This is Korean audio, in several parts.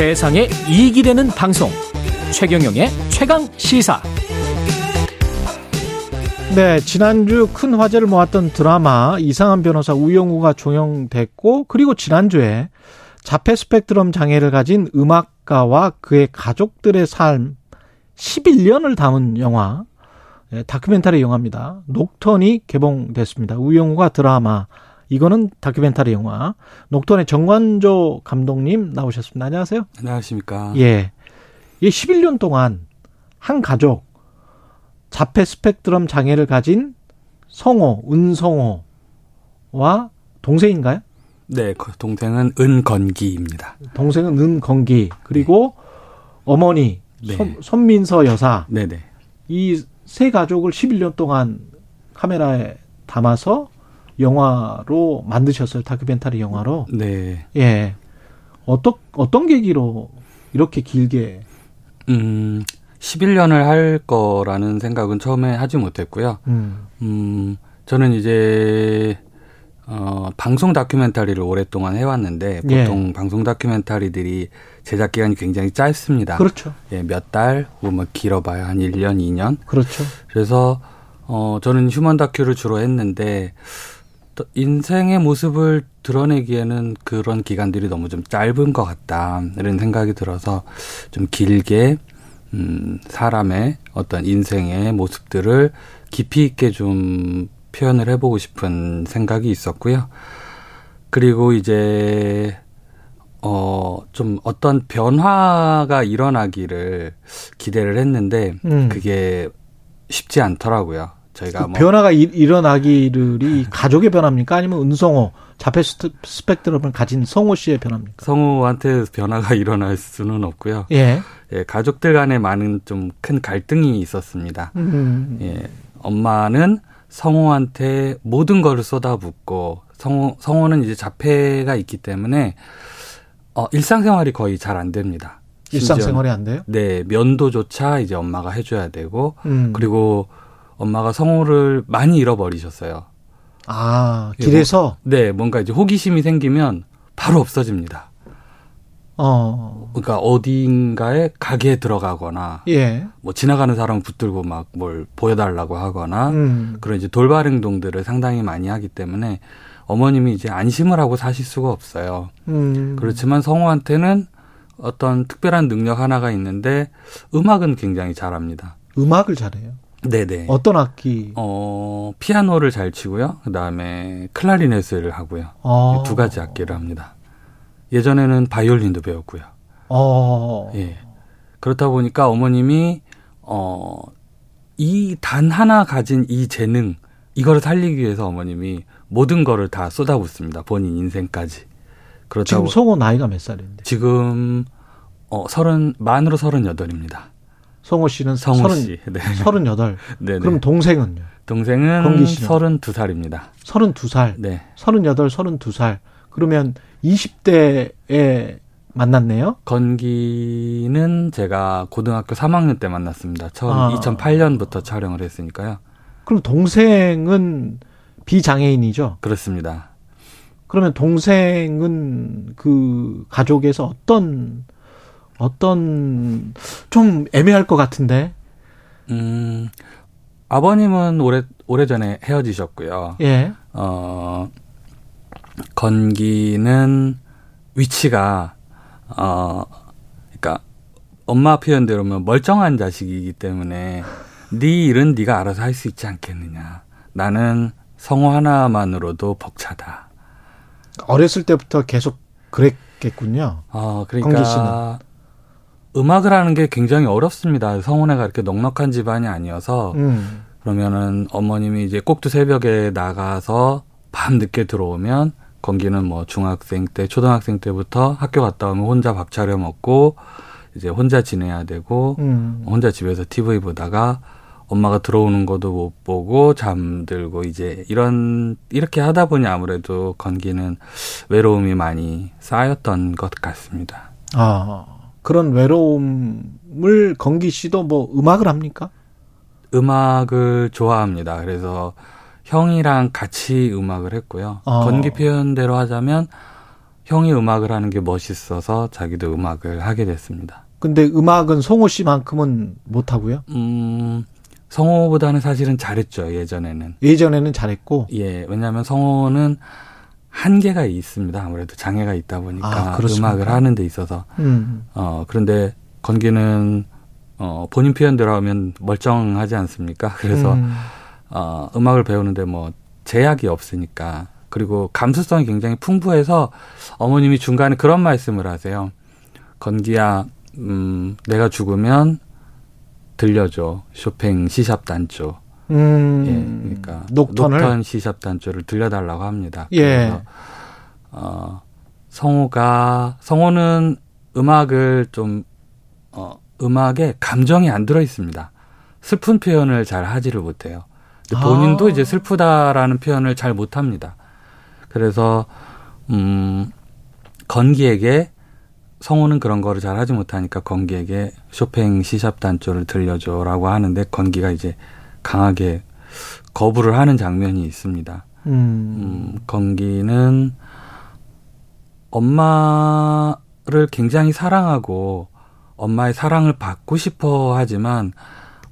세상에 이익이 되는 방송 최경영의 최강 시사 네, 지난주 큰 화제를 모았던 드라마 이상한 변호사 우영우가 종영됐고 그리고 지난주에 자폐 스펙트럼 장애를 가진 음악가와 그의 가족들의 삶 11년을 담은 영화 예, 다큐멘터리 영화입니다. 녹턴이 개봉됐습니다. 우영우가 드라마 이거는 다큐멘터리 영화. 녹턴의 정관조 감독님 나오셨습니다. 안녕하세요. 안녕하십니까. 예. 이 11년 동안 한 가족 자폐 스펙트럼 장애를 가진 성호, 은성호와 동생인가요? 네, 그 동생은 은건기입니다. 동생은 은건기 그리고 네. 어머니 네. 손, 손민서 여사. 네 네. 이 세 가족을 11년 동안 카메라에 담아서 영화로 만드셨어요. 다큐멘터리 영화로. 네. 예. 어떤 어떤 계기로 이렇게 길게 음 11년을 할 거라는 생각은 처음에 하지 못했고요. 음, 음 저는 이제 어, 방송 다큐멘터리를 오랫동안 해왔는데 예. 보통 예. 방송 다큐멘터리들이 제작 기간이 굉장히 짧습니다. 그렇죠. 예, 몇 달, 뭐 길어봐야 한 1년, 2년. 그렇죠. 그래서 어, 저는 휴먼 다큐를 주로 했는데 인생의 모습을 드러내기에는 그런 기간들이 너무 좀 짧은 것 같다 이런 생각이 들어서 좀 길게 음 사람의 어떤 인생의 모습들을 깊이 있게 좀 표현을 해보고 싶은 생각이 있었고요. 그리고 이제 어 좀 어떤 변화가 일어나기를 기대를 했는데 음. 그게 쉽지 않더라고요. 저희가 그뭐 변화가 일, 일어나기를이 가족의 변화입니까? 아니면 은성호 자폐 스펙트럼을 가진 성호 씨의 변화입니까? 성호한테 변화가 일어날 수는 없고요. 예. 예, 가족들 간에 많은 좀 큰 갈등이 있었습니다. 음. 예, 엄마는 성호한테 모든 거를 쏟아붓고 성호 성호는 이제 자폐가 있기 때문에 어 일상생활이 거의 잘 안 됩니다. 일상생활이 안 돼요? 네, 면도조차 이제 엄마가 해줘야 되고 음. 그리고 엄마가 성호를 많이 잃어버리셨어요. 아, 길에서? 뭐, 네, 뭔가 이제 호기심이 생기면 바로 없어집니다. 어. 그러니까 어딘가에 가게에 들어가거나, 예. 뭐 지나가는 사람 붙들고 막 뭘 보여달라고 하거나, 음. 그런 이제 돌발 행동들을 상당히 많이 하기 때문에 어머님이 이제 안심을 하고 사실 수가 없어요. 음. 그렇지만 성호한테는 어떤 특별한 능력 하나가 있는데 음악은 굉장히 잘합니다. 음악을 잘해요? 네네. 어떤 악기? 어, 피아노를 잘 치고요. 그 다음에 클라리넷을 하고요. 아. 두 가지 악기를 합니다. 예전에는 바이올린도 배웠고요. 아. 예. 그렇다 보니까 어머님이, 어, 이 단 하나 가진 이 재능, 이거를 살리기 위해서 어머님이 모든 거를 다 쏟아붓습니다. 본인 인생까지. 그렇다고. 지금 성호 나이가 몇 살인데? 지금, 어, 서른, 만으로 서른여덟입니다. 성호 씨는 성호 씨. 네. 38. 네. 그럼 동생은요? 동생은 32살입니다. 32살. 네. 38, 32살. 그러면 20대에 만났네요? 건기는 제가 고등학교 3학년 때 만났습니다. 처음 아. 2008년부터 촬영을 했으니까요. 그럼 동생은 비장애인이죠? 그렇습니다. 그러면 동생은 그 가족에서 어떤 어떤 좀 애매할 것 같은데. 음. 아버님은 오래 오래전에 헤어지셨고요. 예. 어 건기는 위치가 어 그러니까 엄마 표현대로 면 멀쩡한 자식이기 때문에 네 일은 네가 알아서 할 수 있지 않겠느냐. 나는 성호 하나만으로도 벅차다. 어렸을 때부터 계속 그랬겠군요. 어, 그러니까 음악을 하는 게 굉장히 어렵습니다. 성훈애가 이렇게 넉넉한 집안이 아니어서 음. 그러면은 어머님이 이제 꼭두 새벽에 나가서 밤 늦게 들어오면 건기는 뭐 중학생 때, 초등학생 때부터 학교 갔다 오면 혼자 밥 차려 먹고 이제 혼자 지내야 되고 음. 혼자 집에서 TV 보다가 엄마가 들어오는 것도 못 보고 잠들고 이제 이런 이렇게 하다 보니 아무래도 건기는 외로움이 많이 쌓였던 것 같습니다. 아. 그런 외로움을 건기 씨도 뭐 음악을 합니까? 음악을 좋아합니다. 그래서 형이랑 같이 음악을 했고요. 어. 건기 표현대로 하자면 형이 음악을 하는 게 멋있어서 자기도 음악을 하게 됐습니다. 근데 음악은 성호 씨만큼은 못 하고요. 음, 성호보다는 사실은 잘했죠 예전에는. 예전에는 잘했고. 예, 왜냐하면 성호는 한계가 있습니다. 아무래도 장애가 있다 보니까 아, 음악을 하는 데 있어서. 음. 어 그런데 건기는 어 본인 표현대로 하면 멀쩡하지 않습니까? 그래서 음. 어 음악을 배우는데 뭐 제약이 없으니까 그리고 감수성이 굉장히 풍부해서 어머님이 중간에 그런 말씀을 하세요. 건기야, 음, 내가 죽으면 들려줘. 쇼팽 시샵 단조. 음. 예, 그러니까 녹턴을 녹턴 시샵 단조를 들려달라고 합니다. 예. 그래서 어, 성호가 성호는 음악을 좀 어, 음악에 감정이 안 들어 있습니다. 슬픈 표현을 잘 하지를 못해요. 근데 본인도 아. 이제 슬프다라는 표현을 잘 못합니다. 그래서 음 건기에게 성우는 그런 거를 잘 하지 못하니까 건기에게 쇼팽 시샵 단조를 들려줘라고 하는데 건기가 이제 강하게 거부를 하는 장면이 있습니다. 음. 음, 건기는 엄마를 굉장히 사랑하고 엄마의 사랑을 받고 싶어 하지만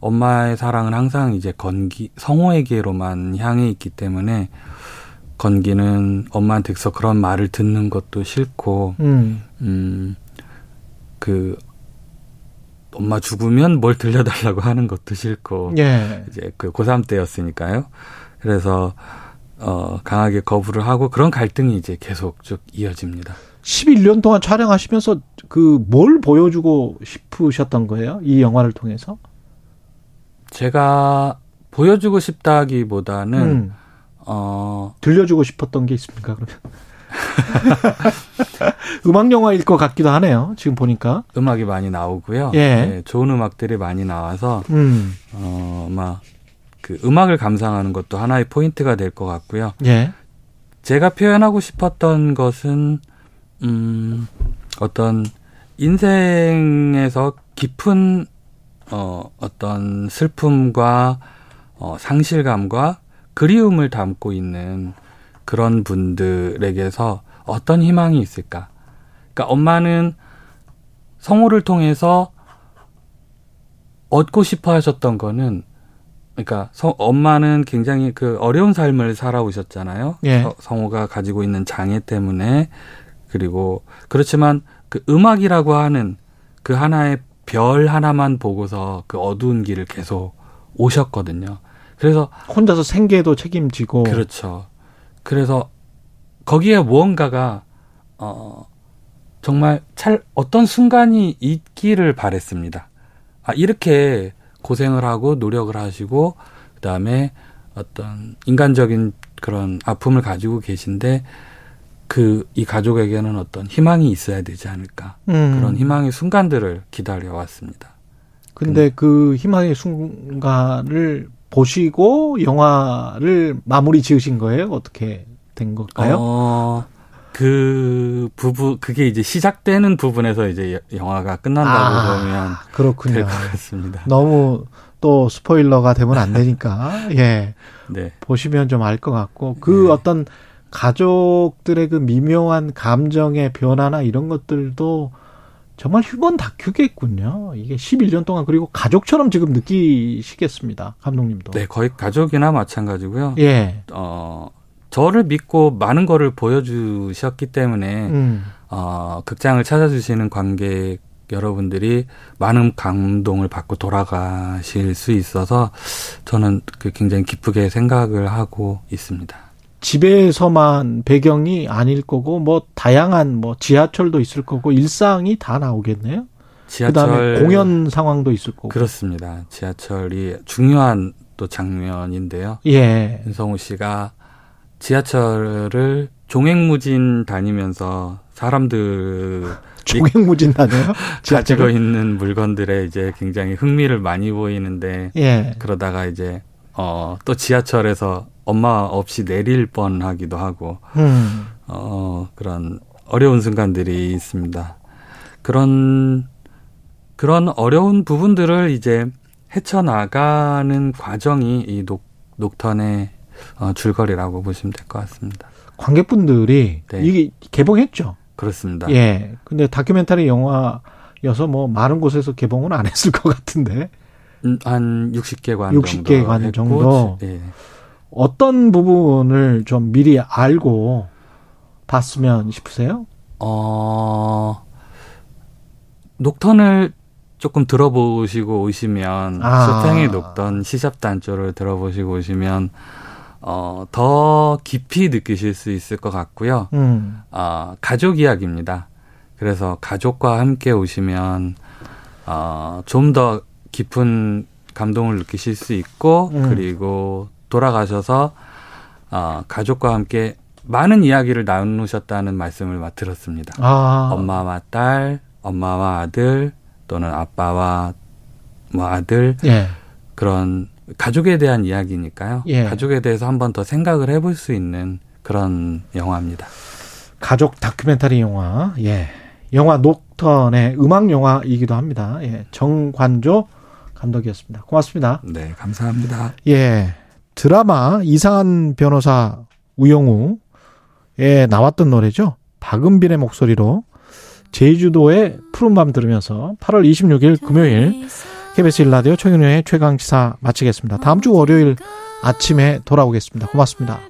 엄마의 사랑은 항상 이제 건기 성호에게로만 향해 있기 때문에 건기는 엄마한테서 그런 말을 듣는 것도 싫고 음. 음, 그, 엄마 죽으면 뭘 들려달라고 하는 것도 싫고, 예. 이제 그 고3 때였으니까요. 그래서, 어, 강하게 거부를 하고 그런 갈등이 이제 계속 쭉 이어집니다. 11년 동안 촬영하시면서 그 뭘 보여주고 싶으셨던 거예요? 이 영화를 통해서? 제가 보여주고 싶다기보다는, 음. 어, 들려주고 싶었던 게 있습니까, 그러면? 음악 영화일 것 같기도 하네요. 지금 보니까. 음악이 많이 나오고요. 예. 네, 좋은 음악들이 많이 나와서, 음. 어, 막, 그 음악을 감상하는 것도 하나의 포인트가 될 것 같고요. 예. 제가 표현하고 싶었던 것은 음 어떤 인생에서 깊은 어 어떤 슬픔과 어 상실감과 그리움을 담고 있는 그런 분들에게서 어떤 희망이 있을까? 그러니까 엄마는 성호를 통해서 얻고 싶어 하셨던 거는 그러니까 성, 엄마는 굉장히 그 어려운 삶을 살아오셨잖아요. 예. 서- 성호가 가지고 있는 장애 때문에 그리고 그렇지만 그 음악이라고 하는 그 하나의 별 하나만 보고서 그 어두운 길을 계속 오셨거든요. 그래서 혼자서 생계도 책임지고. 그렇죠. 그래서 거기에 무언가가 어 정말 찰 어떤 순간이 있기를 바랬습니다. 아 이렇게 고생을 하고 노력을 하시고 그다음에 어떤 인간적인 그런 아픔을 가지고 계신데 그 이 가족에게는 어떤 희망이 있어야 되지 않을까 음. 그런 희망의 순간들을 기다려 왔습니다. 근데 그 희망의 순간을 보시고 영화를 마무리 지으신 거예요? 어떻게 된 걸까요? 어, 그 부분 그게 이제 시작되는 부분에서 이제 여- 영화가 끝난다고 아, 보면 그렇군요. 될 것 같습니다. 너무 또 스포일러가 되면 안 되니까 예 네. 보시면 좀 알 것 같고 그 네. 어떤 가족들의 그 미묘한 감정의 변화나 이런 것들도 정말 휴먼 다큐겠군요. 이게 11년 동안 그리고 가족처럼 지금 느끼시겠습니다. 감독님도. 네, 거의 가족이나 마찬가지고요. 예. 어, 저를 믿고 많은 거를 보여주셨기 때문에 음. 어, 극장을 찾아주시는 관객 여러분들이 많은 감동을 받고 돌아가실 수 있어서 저는 그 굉장히 기쁘게 생각을 하고 있습니다. 집에서만 배경이 아닐 거고 뭐 다양한 뭐 지하철도 있을 거고 일상이 다 나오겠네요. 그다음에 지하철 공연 상황도 있을 거고. 그렇습니다. 지하철이 중요한 또 장면인데요. 예. 윤성우 씨가 지하철을 종횡무진 다니면서 사람들 종횡무진다네요. 가지고 지하철을. 있는 물건들에 이제 굉장히 흥미를 많이 보이는데 예. 그러다가 이제 어 또 지하철에서 엄마 없이 내릴 뻔하기도 하고 음. 어 그런 어려운 순간들이 있습니다. 그런 그런 어려운 부분들을 이제 헤쳐나가는 과정이 이 녹, 녹턴의 어, 줄거리라고 보시면 될 것 같습니다. 관객분들이 네. 이게 개봉했죠. 그렇습니다. 예. 근데 다큐멘터리 영화여서 뭐 많은 곳에서 개봉은 안 했을 것 같은데. 음, 한 60개 관 60개 관 했고, 정도? 예. 어떤 부분을 좀 미리 알고 봤으면 싶으세요? 어, 녹턴을 조금 들어보시고 오시면 아. 수탱이 녹던 시샵 단조를 들어보시고 오시면 어, 더 깊이 느끼실 수 있을 것 같고요. 음. 어, 가족 이야기입니다. 그래서 가족과 함께 오시면 어, 좀 더 깊은 감동을 느끼실 수 있고 음. 그리고 돌아가셔서 어, 가족과 함께 많은 이야기를 나누셨다는 말씀을 막 들었습니다. 아. 엄마와 딸, 엄마와 아들 또는 아빠와 뭐 아들 예. 그런 가족에 대한 이야기니까요. 예. 가족에 대해서 한 번 더 생각을 해볼 수 있는 그런 영화입니다. 가족 다큐멘터리 영화. 예. 영화 녹턴의 음악 영화이기도 합니다. 예. 정관조 감독이었습니다. 고맙습니다. 네, 감사합니다. 예. 드라마 이상한 변호사 우영우에 나왔던 노래죠. 박은빈의 목소리로 제주도의 푸른밤 들으면서 8월 26일 금요일 KBS 1라디오 최경영의 최강시사 마치겠습니다. 다음 주 월요일 아침에 돌아오겠습니다. 고맙습니다.